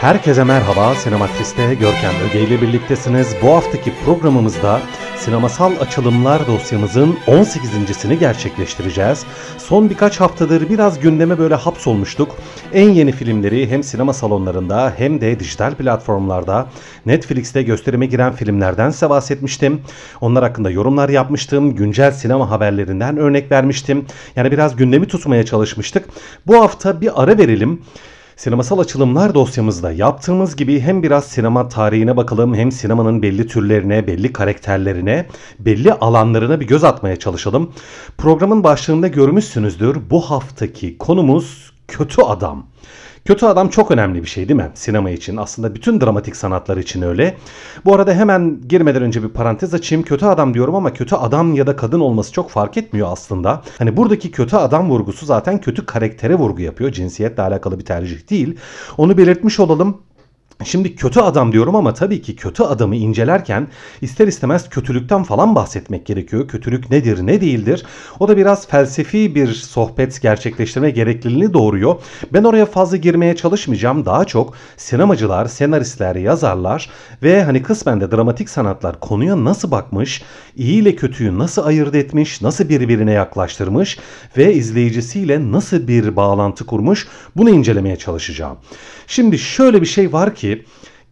Herkese merhaba, Sinematris'te Görkem Öge ile birliktesiniz. Bu haftaki programımızda sinemasal açılımlar dosyamızın 18.sini gerçekleştireceğiz. Son birkaç haftadır biraz gündeme böyle hapsolmuştuk. En yeni filmleri hem sinema salonlarında hem de dijital platformlarda Netflix'te gösterime giren filmlerden size bahsetmiştim. Onlar hakkında yorumlar yapmıştım. Güncel sinema haberlerinden örnek vermiştim. Yani biraz gündemi tutmaya çalışmıştık. Bu hafta bir ara verelim. Sinemasal açılımlar dosyamızda yaptığımız gibi hem biraz sinema tarihine bakalım hem sinemanın belli türlerine, belli karakterlerine, belli alanlarına bir göz atmaya çalışalım. Programın başlığında görmüşsünüzdür. Bu haftaki konumuz kötü adam. Kötü adam çok önemli bir şey değil mi? Sinema için aslında bütün dramatik sanatlar için öyle. Bu arada hemen girmeden önce bir parantez açayım. Kötü adam diyorum ama kötü adam ya da kadın olması çok fark etmiyor aslında. Hani buradaki kötü adam vurgusu zaten kötü karaktere vurgu yapıyor. Cinsiyetle alakalı bir tercih değil. Onu belirtmiş olalım. Şimdi kötü adam diyorum ama tabii ki kötü adamı incelerken ister istemez kötülükten falan bahsetmek gerekiyor. Kötülük nedir, ne değildir? O da biraz felsefi bir sohbet gerçekleştirme gerekliliğini doğuruyor. Ben oraya fazla girmeye çalışmayacağım. Daha çok sinemacılar, senaristler, yazarlar ve hani kısmen de dramatik sanatlar konuya nasıl bakmış, iyi ile kötüyü nasıl ayırt etmiş, nasıl birbirine yaklaştırmış ve izleyicisiyle nasıl bir bağlantı kurmuş bunu incelemeye çalışacağım. Şimdi şöyle bir şey var ki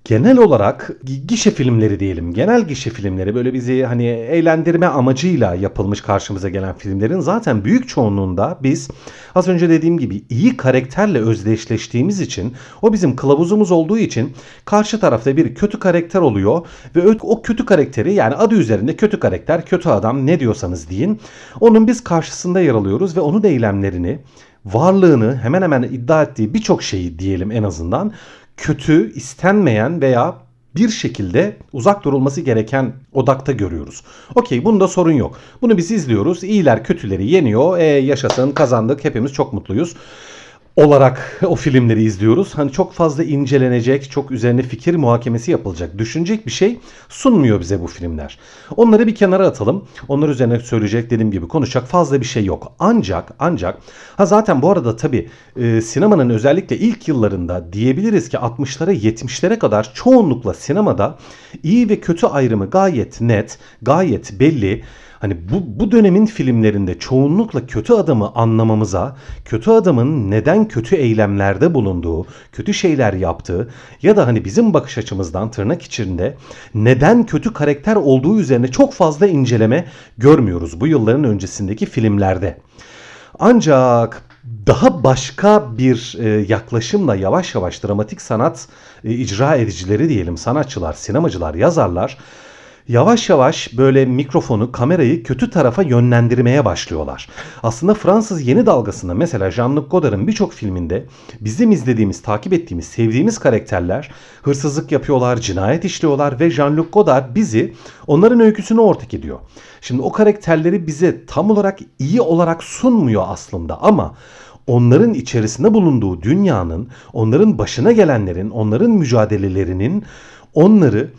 genel olarak gişe filmleri diyelim. Genel gişe filmleri böyle bizi hani eğlendirme amacıyla yapılmış karşımıza gelen filmlerin zaten büyük çoğunluğunda biz az önce dediğim gibi iyi karakterle özdeşleştiğimiz için o bizim kılavuzumuz olduğu için karşı tarafta bir kötü karakter oluyor ve o kötü karakteri yani adı üzerinde kötü karakter, kötü adam ne diyorsanız deyin. Onun biz karşısında yer alıyoruz ve onun eylemlerini varlığını hemen hemen iddia ettiği birçok şeyi diyelim en azından kötü, istenmeyen veya bir şekilde uzak durulması gereken odakta görüyoruz. Okey bunda sorun yok. Bunu biz izliyoruz. İyiler kötüleri yeniyor. E, yaşasın kazandık hepimiz çok mutluyuz olarak o filmleri izliyoruz. Hani çok fazla incelenecek, çok üzerine fikir muhakemesi yapılacak, düşünecek bir şey sunmuyor bize bu filmler. Onları bir kenara atalım. Onlar üzerine söyleyecek dediğim gibi konuşacak fazla bir şey yok. Ancak ancak ha zaten bu arada tabii e, sinemanın özellikle ilk yıllarında diyebiliriz ki 60'lara 70'lere kadar çoğunlukla sinemada iyi ve kötü ayrımı gayet net, gayet belli. Hani bu, bu dönemin filmlerinde çoğunlukla kötü adamı anlamamıza, kötü adamın neden kötü eylemlerde bulunduğu, kötü şeyler yaptığı ya da hani bizim bakış açımızdan tırnak içinde neden kötü karakter olduğu üzerine çok fazla inceleme görmüyoruz bu yılların öncesindeki filmlerde. Ancak daha başka bir e, yaklaşımla yavaş yavaş dramatik sanat e, icra edicileri diyelim, sanatçılar, sinemacılar, yazarlar yavaş yavaş böyle mikrofonu, kamerayı kötü tarafa yönlendirmeye başlıyorlar. Aslında Fransız yeni dalgasında mesela Jean-Luc Godard'ın birçok filminde bizim izlediğimiz, takip ettiğimiz, sevdiğimiz karakterler hırsızlık yapıyorlar, cinayet işliyorlar ve Jean-Luc Godard bizi onların öyküsünü ortak ediyor. Şimdi o karakterleri bize tam olarak iyi olarak sunmuyor aslında ama onların içerisinde bulunduğu dünyanın, onların başına gelenlerin, onların mücadelelerinin onları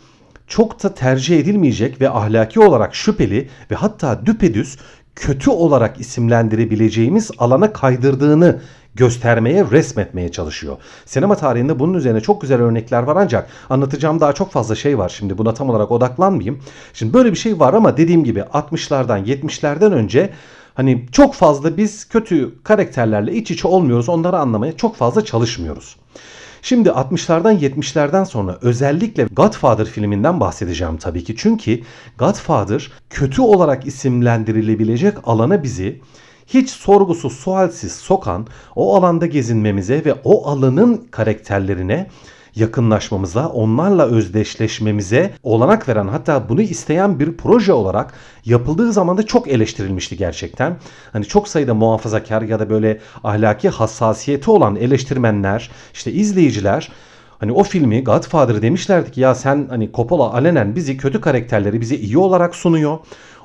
çok da tercih edilmeyecek ve ahlaki olarak şüpheli ve hatta düpedüz kötü olarak isimlendirebileceğimiz alana kaydırdığını göstermeye, resmetmeye çalışıyor. Sinema tarihinde bunun üzerine çok güzel örnekler var ancak anlatacağım daha çok fazla şey var. Şimdi buna tam olarak odaklanmayayım. Şimdi böyle bir şey var ama dediğim gibi 60'lardan 70'lerden önce hani çok fazla biz kötü karakterlerle iç içe olmuyoruz. Onları anlamaya çok fazla çalışmıyoruz. Şimdi 60'lardan 70'lerden sonra özellikle Godfather filminden bahsedeceğim tabii ki. Çünkü Godfather kötü olarak isimlendirilebilecek alana bizi hiç sorgusuz sualsiz sokan o alanda gezinmemize ve o alanın karakterlerine yakınlaşmamıza, onlarla özdeşleşmemize olanak veren hatta bunu isteyen bir proje olarak yapıldığı zaman da çok eleştirilmişti gerçekten. Hani çok sayıda muhafazakar ya da böyle ahlaki hassasiyeti olan eleştirmenler, işte izleyiciler Hani o filmi Godfather demişlerdi ki ya sen hani Coppola alenen bizi kötü karakterleri bize iyi olarak sunuyor.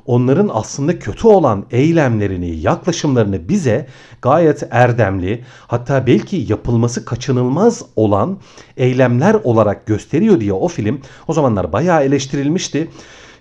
Onların aslında kötü olan eylemlerini, yaklaşımlarını bize gayet erdemli, hatta belki yapılması kaçınılmaz olan eylemler olarak gösteriyor diye o film o zamanlar bayağı eleştirilmişti.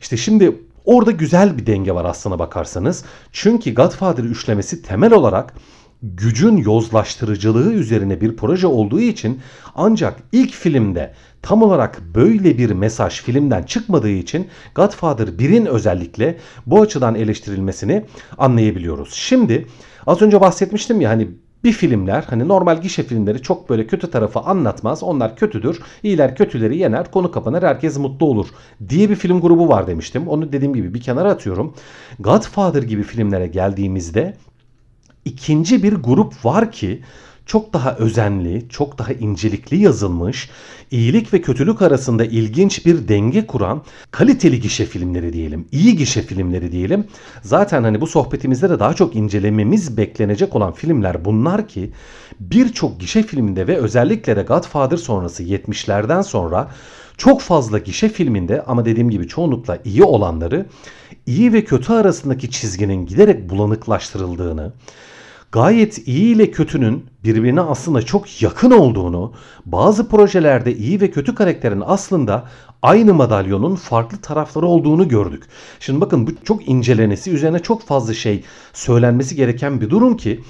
İşte şimdi orada güzel bir denge var aslına bakarsanız. Çünkü Godfather üçlemesi temel olarak gücün yozlaştırıcılığı üzerine bir proje olduğu için ancak ilk filmde tam olarak böyle bir mesaj filmden çıkmadığı için Godfather 1'in özellikle bu açıdan eleştirilmesini anlayabiliyoruz. Şimdi az önce bahsetmiştim ya hani bir filmler hani normal gişe filmleri çok böyle kötü tarafı anlatmaz. Onlar kötüdür. İyiler kötüleri yener. Konu kapanır. Herkes mutlu olur diye bir film grubu var demiştim. Onu dediğim gibi bir kenara atıyorum. Godfather gibi filmlere geldiğimizde ikinci bir grup var ki çok daha özenli, çok daha incelikli yazılmış, iyilik ve kötülük arasında ilginç bir denge kuran kaliteli gişe filmleri diyelim, iyi gişe filmleri diyelim. Zaten hani bu sohbetimizde de daha çok incelememiz beklenecek olan filmler bunlar ki birçok gişe filminde ve özellikle de Godfather sonrası 70'lerden sonra çok fazla gişe filminde ama dediğim gibi çoğunlukla iyi olanları iyi ve kötü arasındaki çizginin giderek bulanıklaştırıldığını, gayet iyi ile kötünün birbirine aslında çok yakın olduğunu, bazı projelerde iyi ve kötü karakterin aslında aynı madalyonun farklı tarafları olduğunu gördük. Şimdi bakın bu çok incelenesi, üzerine çok fazla şey söylenmesi gereken bir durum ki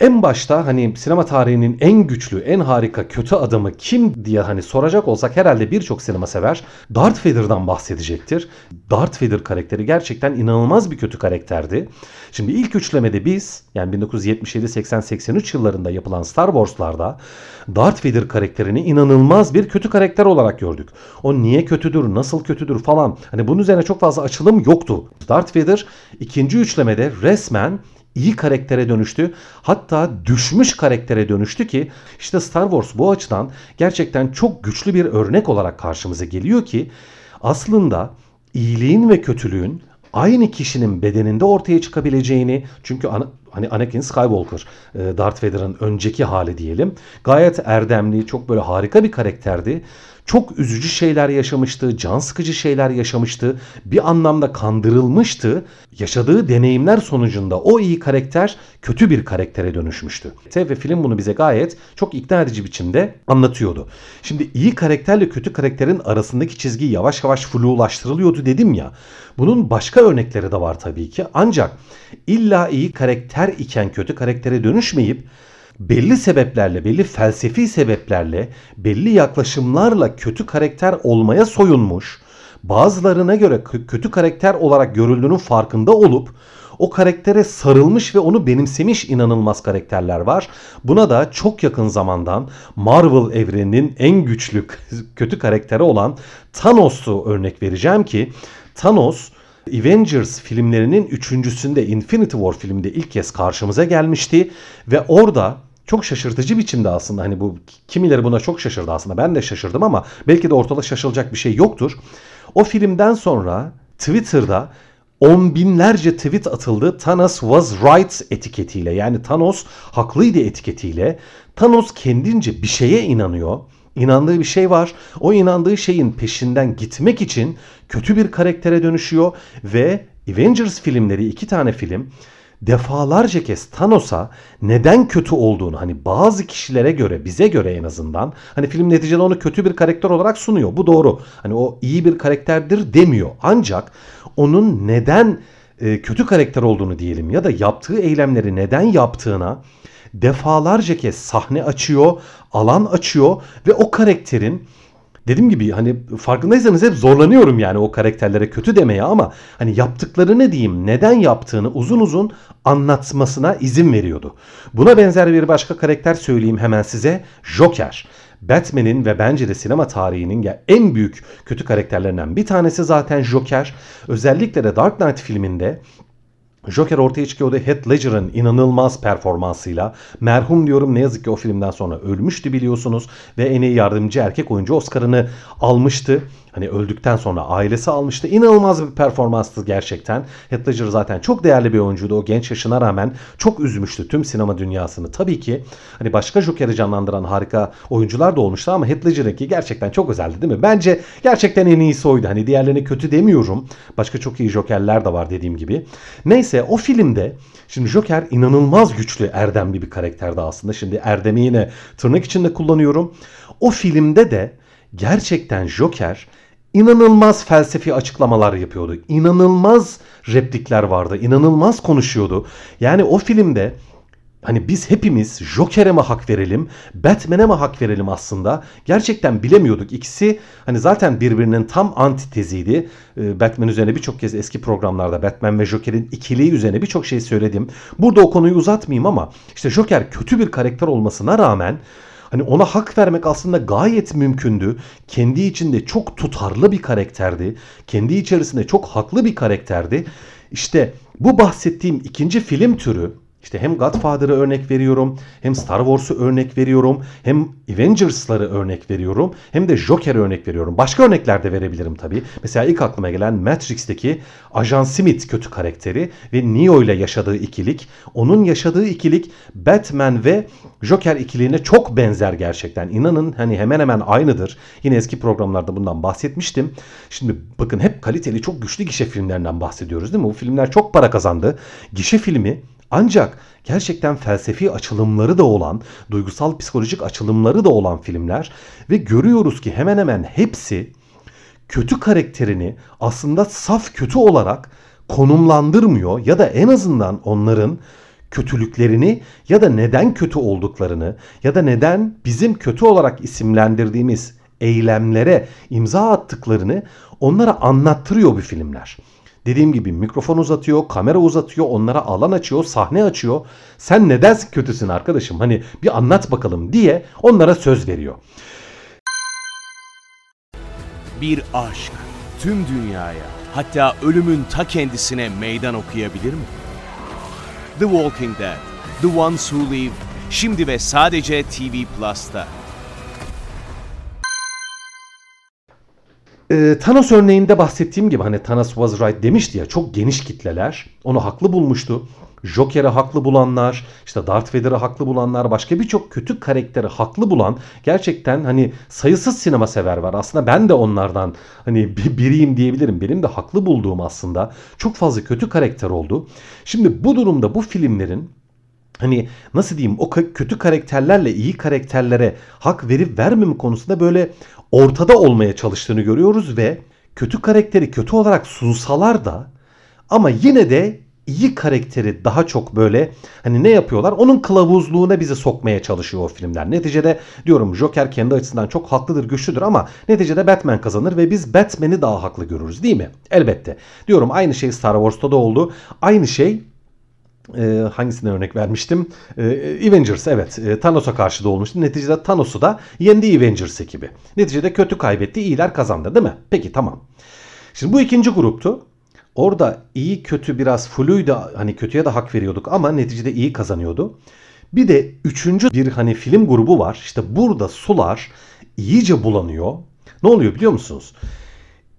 en başta hani sinema tarihinin en güçlü, en harika kötü adamı kim diye hani soracak olsak herhalde birçok sinema sever Darth Vader'dan bahsedecektir. Darth Vader karakteri gerçekten inanılmaz bir kötü karakterdi. Şimdi ilk üçlemede biz yani 1977, 80, 83 yıllarında yapılan Star Wars'larda Darth Vader karakterini inanılmaz bir kötü karakter olarak gördük. O niye kötüdür, nasıl kötüdür falan. Hani bunun üzerine çok fazla açılım yoktu. Darth Vader ikinci üçlemede resmen iyi karaktere dönüştü. Hatta düşmüş karaktere dönüştü ki işte Star Wars bu açıdan gerçekten çok güçlü bir örnek olarak karşımıza geliyor ki aslında iyiliğin ve kötülüğün aynı kişinin bedeninde ortaya çıkabileceğini çünkü ana, hani Anakin Skywalker e, Darth Vader'ın önceki hali diyelim gayet erdemli çok böyle harika bir karakterdi çok üzücü şeyler yaşamıştı, can sıkıcı şeyler yaşamıştı, bir anlamda kandırılmıştı. Yaşadığı deneyimler sonucunda o iyi karakter kötü bir karaktere dönüşmüştü. Ve film bunu bize gayet çok ikna edici biçimde anlatıyordu. Şimdi iyi karakterle kötü karakterin arasındaki çizgi yavaş yavaş flulaştırılıyordu dedim ya. Bunun başka örnekleri de var tabii ki. Ancak illa iyi karakter iken kötü karaktere dönüşmeyip belli sebeplerle, belli felsefi sebeplerle, belli yaklaşımlarla kötü karakter olmaya soyunmuş, bazılarına göre kötü karakter olarak görüldüğünün farkında olup o karaktere sarılmış ve onu benimsemiş inanılmaz karakterler var. Buna da çok yakın zamandan Marvel evreninin en güçlü kötü karakteri olan Thanos'u örnek vereceğim ki Thanos Avengers filmlerinin üçüncüsünde Infinity War filminde ilk kez karşımıza gelmişti ve orada çok şaşırtıcı biçimde aslında hani bu kimileri buna çok şaşırdı aslında ben de şaşırdım ama belki de ortada şaşılacak bir şey yoktur. O filmden sonra Twitter'da on binlerce tweet atıldı Thanos was right etiketiyle yani Thanos haklıydı etiketiyle. Thanos kendince bir şeye inanıyor. İnandığı bir şey var. O inandığı şeyin peşinden gitmek için kötü bir karaktere dönüşüyor ve Avengers filmleri iki tane film defalarca kez Thanos'a neden kötü olduğunu hani bazı kişilere göre bize göre en azından hani film neticede onu kötü bir karakter olarak sunuyor. Bu doğru. Hani o iyi bir karakterdir demiyor. Ancak onun neden e, kötü karakter olduğunu diyelim ya da yaptığı eylemleri neden yaptığına defalarca kez sahne açıyor, alan açıyor ve o karakterin dediğim gibi hani farkındaysanız hep zorlanıyorum yani o karakterlere kötü demeye ama hani yaptıklarını diyeyim neden yaptığını uzun uzun anlatmasına izin veriyordu. Buna benzer bir başka karakter söyleyeyim hemen size Joker. Batman'in ve bence de sinema tarihinin en büyük kötü karakterlerinden bir tanesi zaten Joker. Özellikle de Dark Knight filminde Joker ortaya çıkıyordu Heath Ledger'ın inanılmaz performansıyla. Merhum diyorum ne yazık ki o filmden sonra ölmüştü biliyorsunuz. Ve en iyi yardımcı erkek oyuncu Oscar'ını almıştı. Hani öldükten sonra ailesi almıştı. İnanılmaz bir performanstı gerçekten. Heath Ledger zaten çok değerli bir oyuncuydu. O genç yaşına rağmen çok üzmüştü tüm sinema dünyasını. Tabii ki hani başka Joker'i canlandıran harika oyuncular da olmuştu ama Heath Ledger'ınki gerçekten çok özeldi değil mi? Bence gerçekten en iyisi oydu. Hani diğerlerini kötü demiyorum. Başka çok iyi Joker'ler de var dediğim gibi. Neyse o filmde şimdi Joker inanılmaz güçlü erdemli bir karakterdi aslında. Şimdi erdemi yine tırnak içinde kullanıyorum. O filmde de gerçekten Joker inanılmaz felsefi açıklamalar yapıyordu. İnanılmaz replikler vardı. İnanılmaz konuşuyordu. Yani o filmde Hani biz hepimiz Joker'e mi hak verelim, Batman'e mi hak verelim aslında? Gerçekten bilemiyorduk. İkisi hani zaten birbirinin tam antiteziydi. Ee, Batman üzerine birçok kez eski programlarda Batman ve Joker'in ikiliği üzerine birçok şey söyledim. Burada o konuyu uzatmayayım ama işte Joker kötü bir karakter olmasına rağmen Hani ona hak vermek aslında gayet mümkündü. Kendi içinde çok tutarlı bir karakterdi. Kendi içerisinde çok haklı bir karakterdi. İşte bu bahsettiğim ikinci film türü işte hem Godfather'ı örnek veriyorum, hem Star Wars'u örnek veriyorum, hem Avengers'ları örnek veriyorum, hem de Joker'ı örnek veriyorum. Başka örnekler de verebilirim tabii. Mesela ilk aklıma gelen Matrix'teki Ajan Smith kötü karakteri ve Neo ile yaşadığı ikilik. Onun yaşadığı ikilik Batman ve Joker ikiliğine çok benzer gerçekten. İnanın hani hemen hemen aynıdır. Yine eski programlarda bundan bahsetmiştim. Şimdi bakın hep kaliteli çok güçlü gişe filmlerinden bahsediyoruz değil mi? Bu filmler çok para kazandı. Gişe filmi ancak gerçekten felsefi açılımları da olan, duygusal psikolojik açılımları da olan filmler ve görüyoruz ki hemen hemen hepsi kötü karakterini aslında saf kötü olarak konumlandırmıyor ya da en azından onların kötülüklerini ya da neden kötü olduklarını ya da neden bizim kötü olarak isimlendirdiğimiz eylemlere imza attıklarını onlara anlattırıyor bu filmler. Dediğim gibi mikrofon uzatıyor, kamera uzatıyor, onlara alan açıyor, sahne açıyor. Sen neden kötüsün arkadaşım? Hani bir anlat bakalım diye onlara söz veriyor. Bir aşk tüm dünyaya hatta ölümün ta kendisine meydan okuyabilir mi? The Walking Dead, The Ones Who Live, şimdi ve sadece TV Plus'ta. Ee, Thanos örneğinde bahsettiğim gibi hani Thanos was right demişti ya çok geniş kitleler onu haklı bulmuştu. Joker'i haklı bulanlar, işte Darth Vader'ı haklı bulanlar, başka birçok kötü karakteri haklı bulan gerçekten hani sayısız sinema sever var. Aslında ben de onlardan hani biriyim diyebilirim. Benim de haklı bulduğum aslında çok fazla kötü karakter oldu. Şimdi bu durumda bu filmlerin hani nasıl diyeyim o kötü karakterlerle iyi karakterlere hak verip vermeme konusunda böyle ortada olmaya çalıştığını görüyoruz ve kötü karakteri kötü olarak sunsalar da ama yine de iyi karakteri daha çok böyle hani ne yapıyorlar? Onun kılavuzluğuna bizi sokmaya çalışıyor o filmler. Neticede diyorum Joker kendi açısından çok haklıdır, güçlüdür ama neticede Batman kazanır ve biz Batman'i daha haklı görürüz değil mi? Elbette. Diyorum aynı şey Star Wars'ta da oldu. Aynı şey e, hangisine örnek vermiştim? E, Avengers evet e, Thanos'a karşı da olmuştu. Neticede Thanos'u da yendi Avengers ekibi. Neticede kötü kaybetti iyiler kazandı değil mi? Peki tamam. Şimdi bu ikinci gruptu. Orada iyi kötü biraz fluydu hani kötüye de hak veriyorduk ama neticede iyi kazanıyordu. Bir de üçüncü bir hani film grubu var. İşte burada sular iyice bulanıyor. Ne oluyor biliyor musunuz?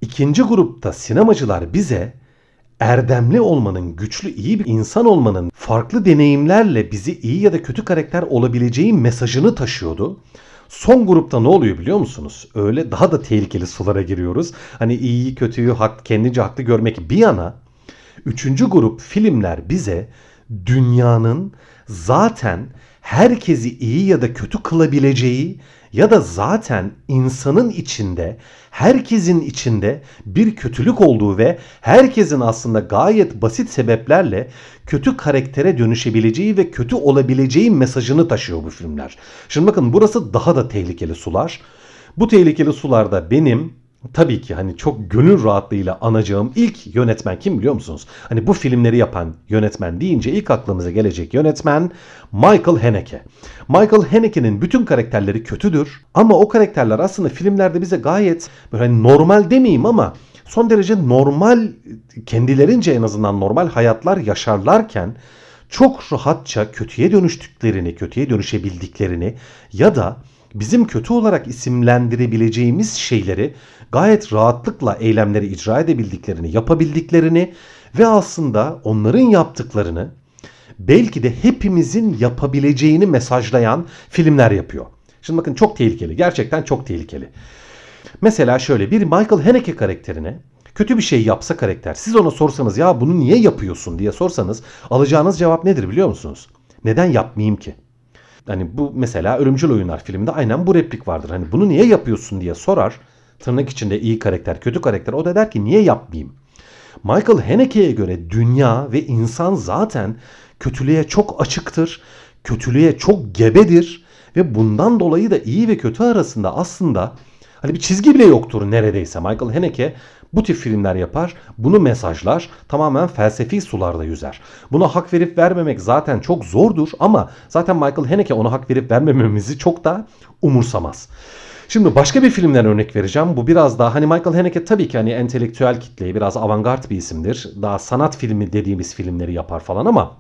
İkinci grupta sinemacılar bize erdemli olmanın, güçlü, iyi bir insan olmanın farklı deneyimlerle bizi iyi ya da kötü karakter olabileceği mesajını taşıyordu. Son grupta ne oluyor biliyor musunuz? Öyle daha da tehlikeli sulara giriyoruz. Hani iyiyi kötüyü hak, kendince haklı görmek bir yana. Üçüncü grup filmler bize dünyanın zaten herkesi iyi ya da kötü kılabileceği ya da zaten insanın içinde, herkesin içinde bir kötülük olduğu ve herkesin aslında gayet basit sebeplerle kötü karaktere dönüşebileceği ve kötü olabileceği mesajını taşıyor bu filmler. Şimdi bakın burası daha da tehlikeli sular. Bu tehlikeli sularda benim tabii ki hani çok gönül rahatlığıyla anacağım ilk yönetmen kim biliyor musunuz? Hani bu filmleri yapan yönetmen deyince ilk aklımıza gelecek yönetmen Michael Haneke. Michael Haneke'nin bütün karakterleri kötüdür ama o karakterler aslında filmlerde bize gayet böyle hani normal demeyeyim ama son derece normal kendilerince en azından normal hayatlar yaşarlarken çok rahatça kötüye dönüştüklerini, kötüye dönüşebildiklerini ya da bizim kötü olarak isimlendirebileceğimiz şeyleri gayet rahatlıkla eylemleri icra edebildiklerini, yapabildiklerini ve aslında onların yaptıklarını belki de hepimizin yapabileceğini mesajlayan filmler yapıyor. Şimdi bakın çok tehlikeli. Gerçekten çok tehlikeli. Mesela şöyle bir Michael Haneke karakterine kötü bir şey yapsa karakter siz ona sorsanız ya bunu niye yapıyorsun diye sorsanız alacağınız cevap nedir biliyor musunuz? Neden yapmayayım ki? Hani bu mesela Ölümcül Oyunlar filminde aynen bu replik vardır. Hani bunu niye yapıyorsun diye sorar. Tırnak içinde iyi karakter, kötü karakter. O da der ki niye yapmayayım? Michael Haneke'ye göre dünya ve insan zaten kötülüğe çok açıktır. Kötülüğe çok gebedir ve bundan dolayı da iyi ve kötü arasında aslında hani bir çizgi bile yoktur neredeyse. Michael Haneke bu tip filmler yapar, bunu mesajlar, tamamen felsefi sularda yüzer. Buna hak verip vermemek zaten çok zordur ama zaten Michael Haneke ona hak verip vermememizi çok da umursamaz. Şimdi başka bir filmden örnek vereceğim. Bu biraz daha hani Michael Haneke tabii ki hani entelektüel kitleye biraz avantgard bir isimdir. Daha sanat filmi dediğimiz filmleri yapar falan ama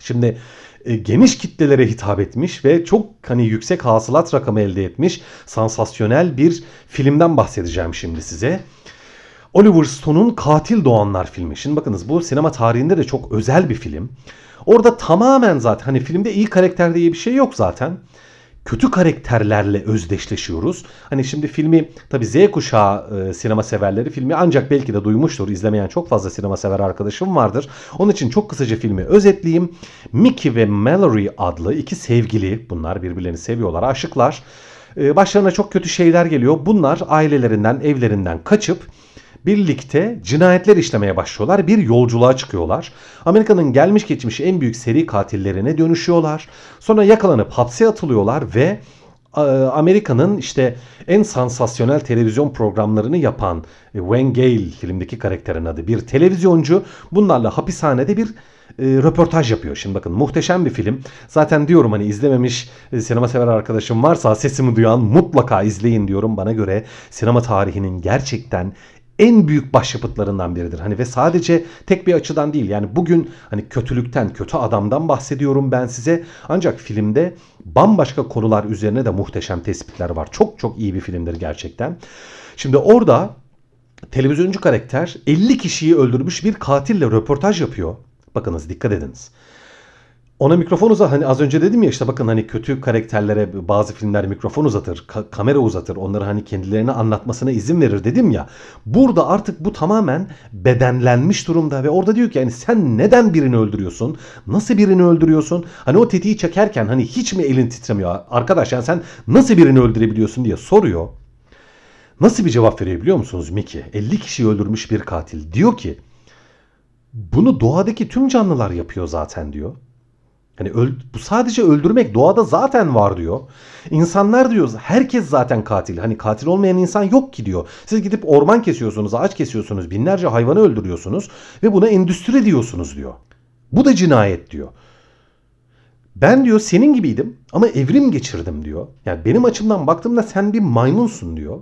şimdi e, geniş kitlelere hitap etmiş ve çok hani yüksek hasılat rakamı elde etmiş sansasyonel bir filmden bahsedeceğim şimdi size. Oliver Stone'un Katil Doğanlar filmi. Şimdi bakınız bu sinema tarihinde de çok özel bir film. Orada tamamen zaten hani filmde iyi karakter diye bir şey yok zaten. Kötü karakterlerle özdeşleşiyoruz. Hani şimdi filmi tabi Z kuşağı e, sinema severleri filmi ancak belki de duymuştur. İzlemeyen çok fazla sinema sever arkadaşım vardır. Onun için çok kısaca filmi özetleyeyim. Mickey ve Mallory adlı iki sevgili bunlar birbirlerini seviyorlar aşıklar. E, başlarına çok kötü şeyler geliyor. Bunlar ailelerinden evlerinden kaçıp birlikte cinayetler işlemeye başlıyorlar. Bir yolculuğa çıkıyorlar. Amerika'nın gelmiş geçmiş en büyük seri katillerine dönüşüyorlar. Sonra yakalanıp hapse atılıyorlar ve e, Amerika'nın işte en sansasyonel televizyon programlarını yapan e, Wayne Gale filmdeki karakterin adı bir televizyoncu bunlarla hapishanede bir e, röportaj yapıyor. Şimdi bakın muhteşem bir film. Zaten diyorum hani izlememiş e, sinema sever arkadaşım varsa sesimi duyan mutlaka izleyin diyorum. Bana göre sinema tarihinin gerçekten en büyük başyapıtlarından biridir. Hani ve sadece tek bir açıdan değil. Yani bugün hani kötülükten, kötü adamdan bahsediyorum ben size. Ancak filmde bambaşka konular üzerine de muhteşem tespitler var. Çok çok iyi bir filmdir gerçekten. Şimdi orada televizyoncu karakter 50 kişiyi öldürmüş bir katille röportaj yapıyor. Bakınız dikkat ediniz. Ona mikrofon uzat. Hani az önce dedim ya işte bakın hani kötü karakterlere bazı filmler mikrofon uzatır, ka- kamera uzatır. Onları hani kendilerine anlatmasına izin verir dedim ya. Burada artık bu tamamen bedenlenmiş durumda ve orada diyor ki yani sen neden birini öldürüyorsun? Nasıl birini öldürüyorsun? Hani o tetiği çekerken hani hiç mi elin titremiyor? Arkadaş yani sen nasıl birini öldürebiliyorsun diye soruyor. Nasıl bir cevap veriyor biliyor musunuz Mickey? 50 kişiyi öldürmüş bir katil. Diyor ki bunu doğadaki tüm canlılar yapıyor zaten diyor. Hani öl, bu sadece öldürmek doğada zaten var diyor. İnsanlar diyor herkes zaten katil. Hani katil olmayan insan yok ki diyor. Siz gidip orman kesiyorsunuz, ağaç kesiyorsunuz, binlerce hayvanı öldürüyorsunuz ve buna endüstri diyorsunuz diyor. Bu da cinayet diyor. Ben diyor senin gibiydim ama evrim geçirdim diyor. Yani benim açımdan baktığımda sen bir maymunsun diyor.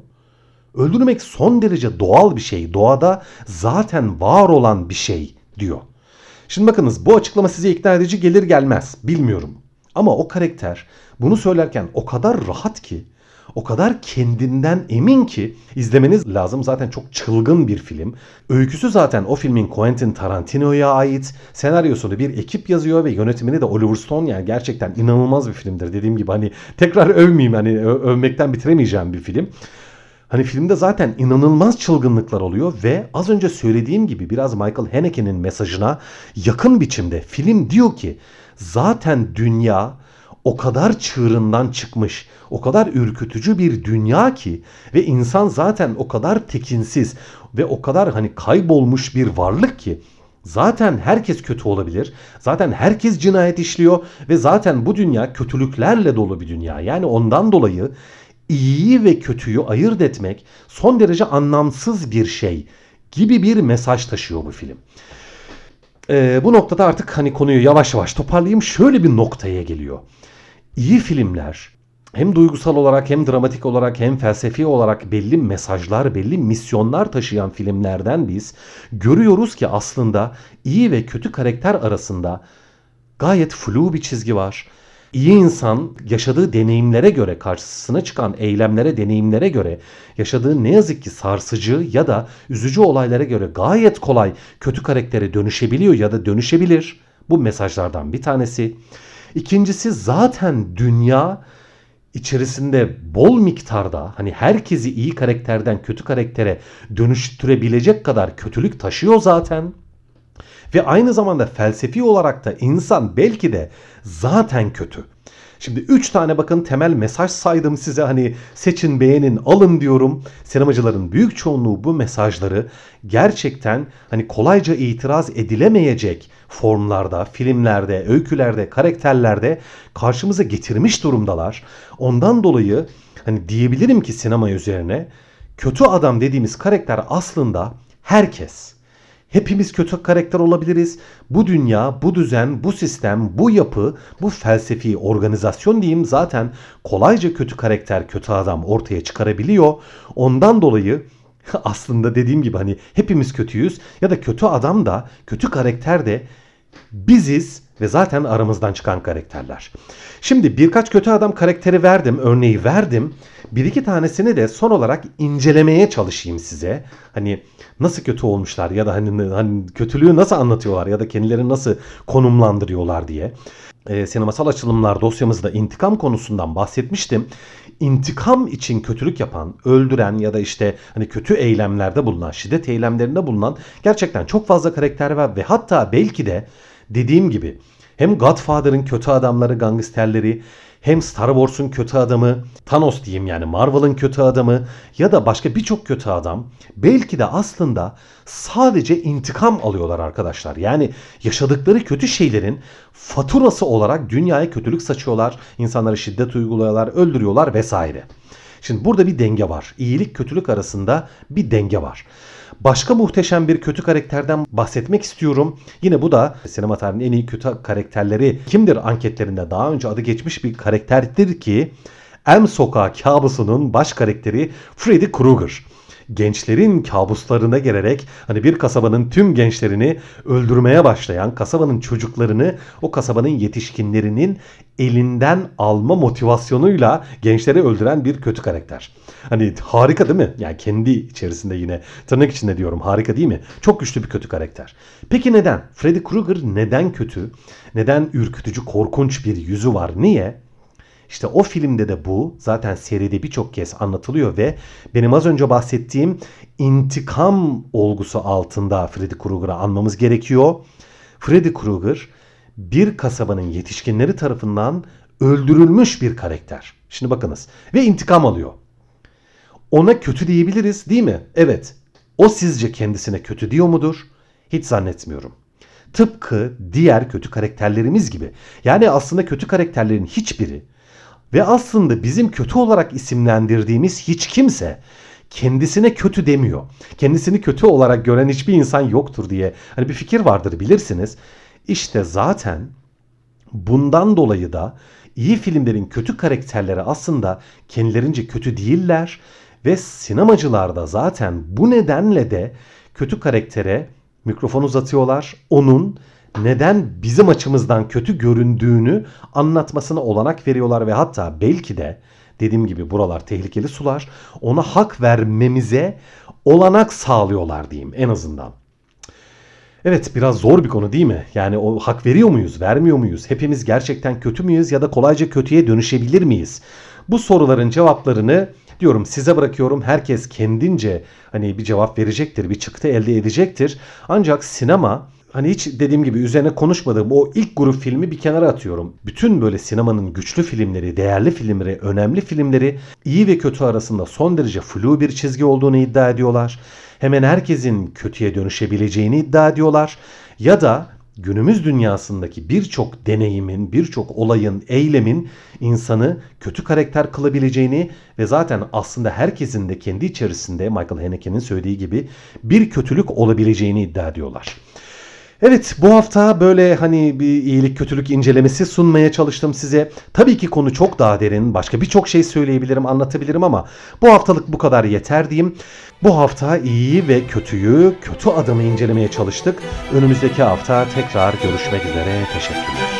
Öldürmek son derece doğal bir şey. Doğada zaten var olan bir şey diyor. Şimdi bakınız bu açıklama size ikna edici gelir gelmez bilmiyorum. Ama o karakter bunu söylerken o kadar rahat ki, o kadar kendinden emin ki izlemeniz lazım. Zaten çok çılgın bir film. Öyküsü zaten o filmin Quentin Tarantino'ya ait. Senaryosunu bir ekip yazıyor ve yönetimini de Oliver Stone yani gerçekten inanılmaz bir filmdir. Dediğim gibi hani tekrar övmeyeyim hani övmekten bitiremeyeceğim bir film. Hani filmde zaten inanılmaz çılgınlıklar oluyor ve az önce söylediğim gibi biraz Michael Haneke'nin mesajına yakın biçimde film diyor ki zaten dünya o kadar çığırından çıkmış, o kadar ürkütücü bir dünya ki ve insan zaten o kadar tekinsiz ve o kadar hani kaybolmuş bir varlık ki Zaten herkes kötü olabilir. Zaten herkes cinayet işliyor ve zaten bu dünya kötülüklerle dolu bir dünya. Yani ondan dolayı iyiyi ve kötüyü ayırt etmek son derece anlamsız bir şey gibi bir mesaj taşıyor bu film. Ee, bu noktada artık hani konuyu yavaş yavaş toparlayayım şöyle bir noktaya geliyor. İyi filmler hem duygusal olarak hem dramatik olarak hem felsefi olarak belli mesajlar, belli misyonlar taşıyan filmlerden biz görüyoruz ki aslında iyi ve kötü karakter arasında gayet flu bir çizgi var. İyi insan yaşadığı deneyimlere göre, karşısına çıkan eylemlere, deneyimlere göre, yaşadığı ne yazık ki sarsıcı ya da üzücü olaylara göre gayet kolay kötü karaktere dönüşebiliyor ya da dönüşebilir. Bu mesajlardan bir tanesi. İkincisi zaten dünya içerisinde bol miktarda hani herkesi iyi karakterden kötü karaktere dönüştürebilecek kadar kötülük taşıyor zaten. Ve aynı zamanda felsefi olarak da insan belki de zaten kötü. Şimdi 3 tane bakın temel mesaj saydım size hani seçin beğenin alın diyorum. Sinemacıların büyük çoğunluğu bu mesajları gerçekten hani kolayca itiraz edilemeyecek formlarda, filmlerde, öykülerde, karakterlerde karşımıza getirmiş durumdalar. Ondan dolayı hani diyebilirim ki sinema üzerine kötü adam dediğimiz karakter aslında herkes. Hepimiz kötü karakter olabiliriz. Bu dünya, bu düzen, bu sistem, bu yapı, bu felsefi organizasyon diyeyim zaten kolayca kötü karakter, kötü adam ortaya çıkarabiliyor. Ondan dolayı aslında dediğim gibi hani hepimiz kötüyüz ya da kötü adam da, kötü karakter de biziz ve zaten aramızdan çıkan karakterler. Şimdi birkaç kötü adam karakteri verdim, örneği verdim. Bir iki tanesini de son olarak incelemeye çalışayım size. Hani nasıl kötü olmuşlar ya da hani, hani kötülüğü nasıl anlatıyorlar ya da kendilerini nasıl konumlandırıyorlar diye. E, sinemasal açılımlar dosyamızda intikam konusundan bahsetmiştim. İntikam için kötülük yapan, öldüren ya da işte hani kötü eylemlerde bulunan, şiddet eylemlerinde bulunan gerçekten çok fazla karakter var ve hatta belki de dediğim gibi hem Godfather'ın kötü adamları, gangsterleri hem Star Wars'un kötü adamı, Thanos diyeyim yani Marvel'ın kötü adamı ya da başka birçok kötü adam belki de aslında sadece intikam alıyorlar arkadaşlar. Yani yaşadıkları kötü şeylerin faturası olarak dünyaya kötülük saçıyorlar, insanlara şiddet uyguluyorlar, öldürüyorlar vesaire. Şimdi burada bir denge var. İyilik kötülük arasında bir denge var. Başka muhteşem bir kötü karakterden bahsetmek istiyorum. Yine bu da sinema tarihinin en iyi kötü karakterleri kimdir anketlerinde daha önce adı geçmiş bir karakterdir ki Elm Sokağı kabusunun baş karakteri Freddy Krueger gençlerin kabuslarına gelerek hani bir kasabanın tüm gençlerini öldürmeye başlayan kasabanın çocuklarını o kasabanın yetişkinlerinin elinden alma motivasyonuyla gençleri öldüren bir kötü karakter. Hani harika değil mi? Yani kendi içerisinde yine tırnak içinde diyorum harika değil mi? Çok güçlü bir kötü karakter. Peki neden? Freddy Krueger neden kötü? Neden ürkütücü, korkunç bir yüzü var? Niye? İşte o filmde de bu zaten seride birçok kez anlatılıyor ve benim az önce bahsettiğim intikam olgusu altında Freddy Krueger'ı anmamız gerekiyor. Freddy Krueger bir kasabanın yetişkinleri tarafından öldürülmüş bir karakter. Şimdi bakınız ve intikam alıyor. Ona kötü diyebiliriz değil mi? Evet. O sizce kendisine kötü diyor mudur? Hiç zannetmiyorum. Tıpkı diğer kötü karakterlerimiz gibi. Yani aslında kötü karakterlerin hiçbiri ve aslında bizim kötü olarak isimlendirdiğimiz hiç kimse kendisine kötü demiyor. Kendisini kötü olarak gören hiçbir insan yoktur diye hani bir fikir vardır bilirsiniz. İşte zaten bundan dolayı da iyi filmlerin kötü karakterleri aslında kendilerince kötü değiller ve sinemacılar da zaten bu nedenle de kötü karaktere mikrofon uzatıyorlar. Onun neden bizim açımızdan kötü göründüğünü anlatmasına olanak veriyorlar ve hatta belki de dediğim gibi buralar tehlikeli sular ona hak vermemize olanak sağlıyorlar diyeyim en azından. Evet biraz zor bir konu değil mi? Yani o hak veriyor muyuz, vermiyor muyuz? Hepimiz gerçekten kötü müyüz ya da kolayca kötüye dönüşebilir miyiz? Bu soruların cevaplarını diyorum size bırakıyorum. Herkes kendince hani bir cevap verecektir, bir çıktı elde edecektir. Ancak sinema hani hiç dediğim gibi üzerine konuşmadığım o ilk grup filmi bir kenara atıyorum. Bütün böyle sinemanın güçlü filmleri, değerli filmleri, önemli filmleri iyi ve kötü arasında son derece flu bir çizgi olduğunu iddia ediyorlar. Hemen herkesin kötüye dönüşebileceğini iddia ediyorlar. Ya da günümüz dünyasındaki birçok deneyimin, birçok olayın, eylemin insanı kötü karakter kılabileceğini ve zaten aslında herkesin de kendi içerisinde Michael Haneke'nin söylediği gibi bir kötülük olabileceğini iddia ediyorlar. Evet bu hafta böyle hani bir iyilik kötülük incelemesi sunmaya çalıştım size. Tabii ki konu çok daha derin. Başka birçok şey söyleyebilirim, anlatabilirim ama bu haftalık bu kadar yeter diyeyim. Bu hafta iyi ve kötüyü, kötü adamı incelemeye çalıştık. Önümüzdeki hafta tekrar görüşmek üzere. Teşekkürler.